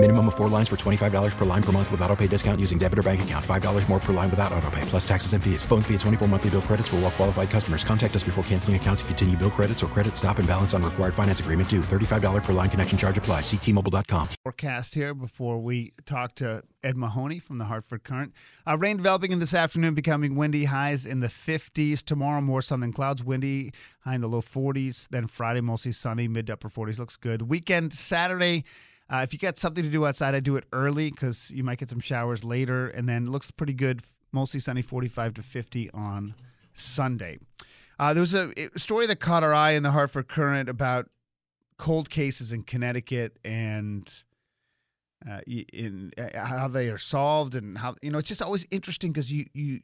Minimum of four lines for $25 per line per month with auto pay discount using debit or bank account. $5 more per line without auto pay, plus taxes and fees. Phone fee at 24 monthly bill credits for all well qualified customers. Contact us before canceling account to continue bill credits or credit stop and balance on required finance agreement due. $35 per line connection charge apply. Ctmobile.com. Forecast here before we talk to Ed Mahoney from the Hartford Courant. Uh, rain developing in this afternoon, becoming windy. Highs in the 50s. Tomorrow, more sun than clouds. Windy, high in the low 40s. Then Friday, mostly sunny, mid to upper 40s. Looks good. Weekend, Saturday. Uh, if you got something to do outside, I do it early because you might get some showers later, and then looks pretty good. Mostly sunny, 45 to 50 on Sunday. Uh, there was a story that caught our eye in the Hartford Courant about cold cases in Connecticut and uh, in uh, how they are solved and how you know it's just always interesting because you you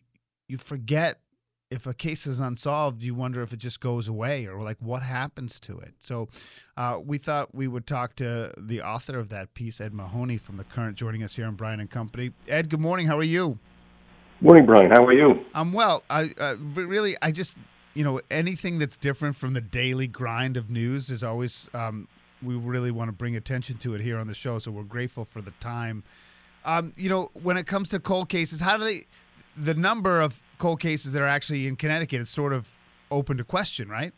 you forget if a case is unsolved, you wonder if it just goes away or like what happens to it. So uh, we thought we would talk to the author of that piece, Ed Mahoney from the Courant, joining us here on Brian and Company. Ed, good morning. How are you? Morning, Brian. How are you? I'm well. I uh, really, I just you know anything that's different from the daily grind of news is always um, we really want to bring attention to it here on the show. So we're grateful for the time. Um, you know, when it comes to cold cases, how do they? The number of cold cases that are actually in Connecticut is sort of open to question, right?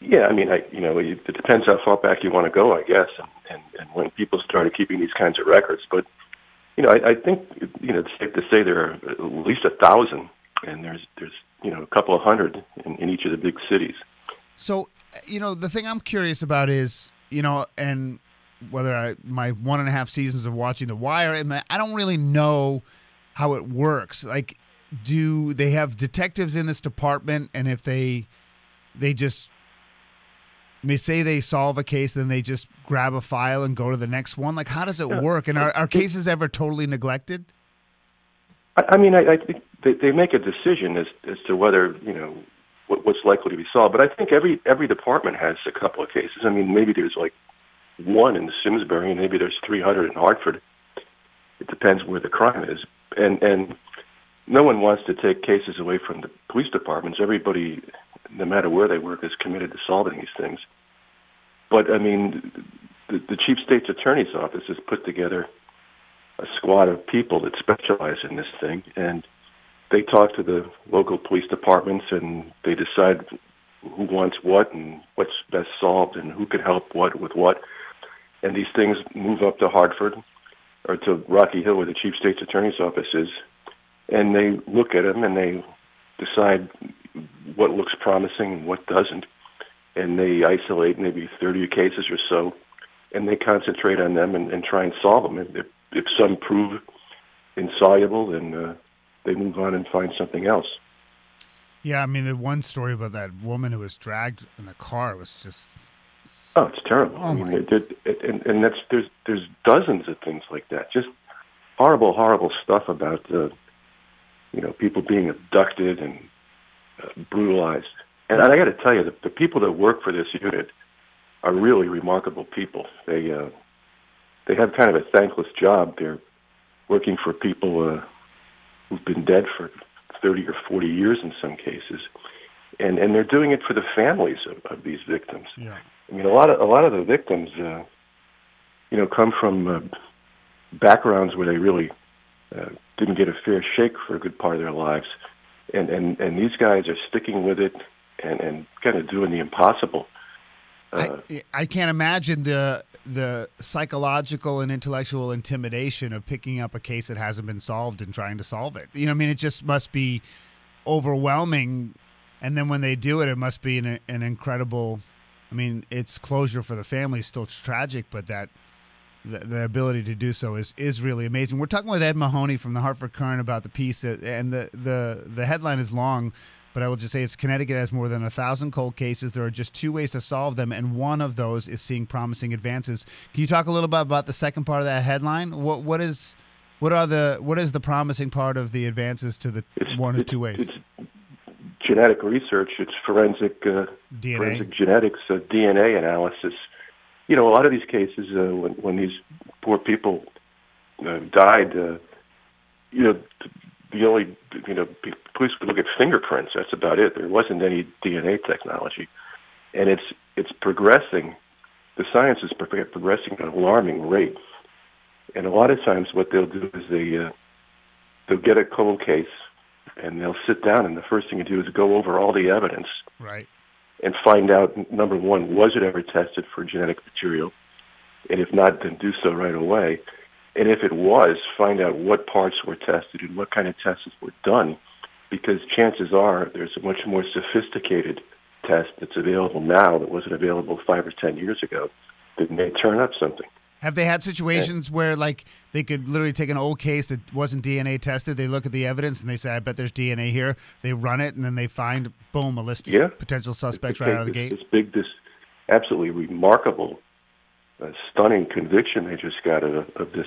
Yeah, I mean, I you know, it, depends how far back you want to go, I guess, and, and and when people started keeping these kinds of records. But you know, I, I think you know it's safe to say there are at least a thousand, and there's there's you know a couple of hundred in, in each of the big cities. So, you know, the thing I'm curious about is, you know, and whether I my one and a half seasons of watching The Wire, I don't really know how it works. Like, do they have detectives in this department, and if they they just may say they solve a case, then they just grab a file and go to the next one? Like, how does it work? And are, are cases ever totally neglected? I, I mean, I, I think they, they make a decision as as to whether you know what, what's likely to be solved. But I think every every department has a couple of cases. I mean, maybe there's like one in Simsbury, and maybe there's 300 in Hartford. It depends where the crime is, and and no one wants to take cases away from the police departments. Everybody, no matter where they work, is committed to solving these things. But I mean, the, the chief state's attorney's office has put together a squad of people that specialize in this thing, and they talk to the local police departments and they decide who wants what and what's best solved and who can help what with what. And these things move up to Hartford or to Rocky Hill, where the chief state's attorney's office is, and they look at them and they decide what looks promising and what doesn't, and they isolate maybe 30 cases or so, and they concentrate on them and, and try and solve them. And If, if some prove insoluble, then uh, they move on and find something else. Yeah, I mean the one story about that woman who was dragged in the car was just oh, it's terrible. Oh I mean, it, it, it, and, and that's there's there's dozens of things like that. Just horrible, horrible stuff about uh, you know people being abducted and uh, brutalized. And I got to tell you, the, the people that work for this unit are really remarkable people. They uh, they have kind of a thankless job. They're working for people. Uh, who've been dead for 30 or 40 years in some cases, and and they're doing it for the families of, of these victims. yeah. I mean, a lot of a lot of the victims, uh, you know, come from uh, backgrounds where they really uh, didn't get a fair shake for a good part of their lives, and and and these guys are sticking with it and and kind of doing the impossible. Uh, I, I can't imagine the the psychological and intellectual intimidation of picking up a case that hasn't been solved and trying to solve it. You know, I mean, it just must be overwhelming. And then when they do it, it must be an, an incredible. I mean, it's closure for the family still tragic, but that the, the ability to do so is is really amazing. We're talking with Ed Mahoney from the Hartford Courant about the piece, that, and the the the headline is long. But I will just say it's Connecticut has more than a thousand cold cases. There are just two ways to solve them, and one of those is seeing promising advances. Can you talk a little bit about the second part of that headline? What what is what are the what is the promising part of the advances to the it's, one or two ways? It's genetic research. It's forensic uh, DNA? forensic genetics, uh, DNA analysis you know, a lot of these cases uh, when when these poor people uh, died, uh, you know, the only you know police would look at fingerprints. That's about it. There wasn't any DNA technology, and it's it's progressing. The science is progressing at an alarming rate, and a lot of times what they'll do is they uh, they'll get a cold case and they'll sit down and the first thing to do is go over all the evidence right. and find out number one was it ever tested for genetic material? And if not then do so right away. And if it was find out what parts were tested and what kind of tests were done because chances are there's a much more sophisticated test that's available now that wasn't available five or ten years ago that may turn up something have they had situations where like they could literally take an old case that wasn't DNA tested, they look at the evidence and they say, "I bet there's DNA here." They run it and then they find boom a list yeah. of potential suspects right out of the this, gate. This big, this absolutely remarkable, uh, stunning conviction they just got of, of this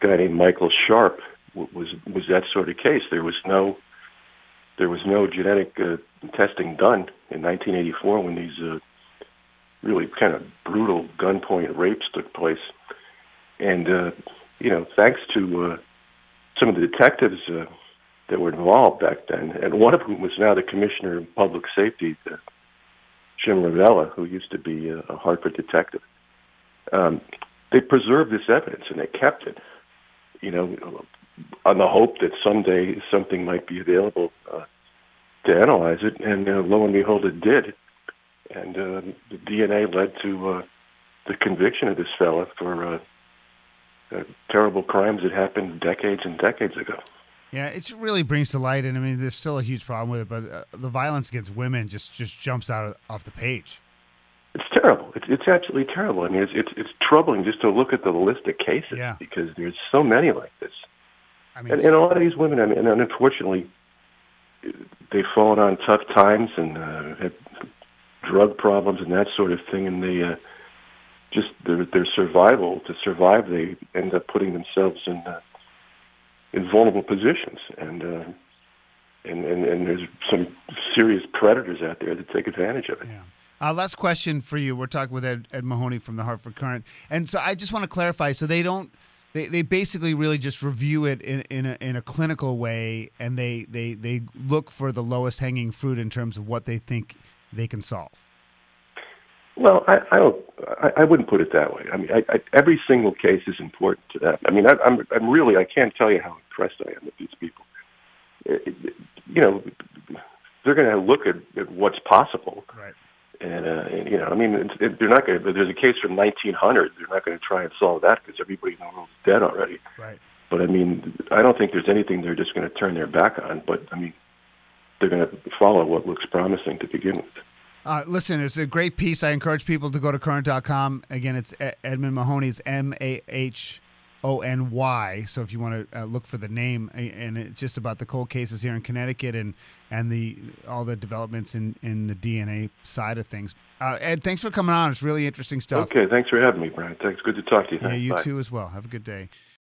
guy named Michael Sharp was was that sort of case. There was no there was no genetic uh, testing done in 1984 when these uh, really kind of brutal gunpoint rapes took place. And, uh, you know, thanks to uh, some of the detectives uh, that were involved back then, and one of whom was now the Commissioner of Public Safety, uh, Jim Rovella, who used to be a, a Hartford detective, um, they preserved this evidence and they kept it, you know, on the hope that someday something might be available uh, to analyze it. And uh, lo and behold, it did and uh, the DNA led to uh, the conviction of this fella for uh, uh, terrible crimes that happened decades and decades ago. Yeah, it really brings to light, and I mean, there's still a huge problem with it, but uh, the violence against women just just jumps out of, off the page. It's terrible. It's it's absolutely terrible. I mean, it's it's, it's troubling just to look at the list of cases yeah. because there's so many like this. I mean, and, and a lot of these women, I mean, and unfortunately, they've fallen on tough times and uh, have drug problems and that sort of thing, and they uh, just their their survival to survive, they end up putting themselves in uh, in vulnerable positions, and, uh, and and and there's some serious predators out there that take advantage of it. Yeah. Uh, last question for you. We're talking with Ed, Ed Mahoney from the Hartford Courant, and so I just want to clarify. So they don't. They, they basically really just review it in, in, a, in a clinical way and they, they, they look for the lowest hanging fruit in terms of what they think they can solve? Well, I, I don't. I, I wouldn't put it that way. I mean, I, I, every single case is important to them. I mean, I, I'm, I'm really. I can't tell you how impressed I am with these people. It, it, you know, they're going to look at, at what's possible. Right. And, uh, and you know, I mean, it's, it, they're not going to. There's a case from 1900. They're not going to try and solve that because everybody in the world's dead already. Right. But I mean, I don't think there's anything they're just going to turn their back on. But I mean, they're going to follow what looks promising to begin with. Uh, listen, it's a great piece. I encourage people to go to courant.com. Again, it's Edmund Mahoney. It's M A H O N Y. So if you want to uh, look for the name, and it's just about the cold cases here in Connecticut and and the all the developments in in the DNA side of things. Uh, Ed, thanks for coming on. It's really interesting stuff. Okay, thanks for having me, Brian. Thanks. Good to talk to you. Yeah, you Bye. too as well. Have a good day.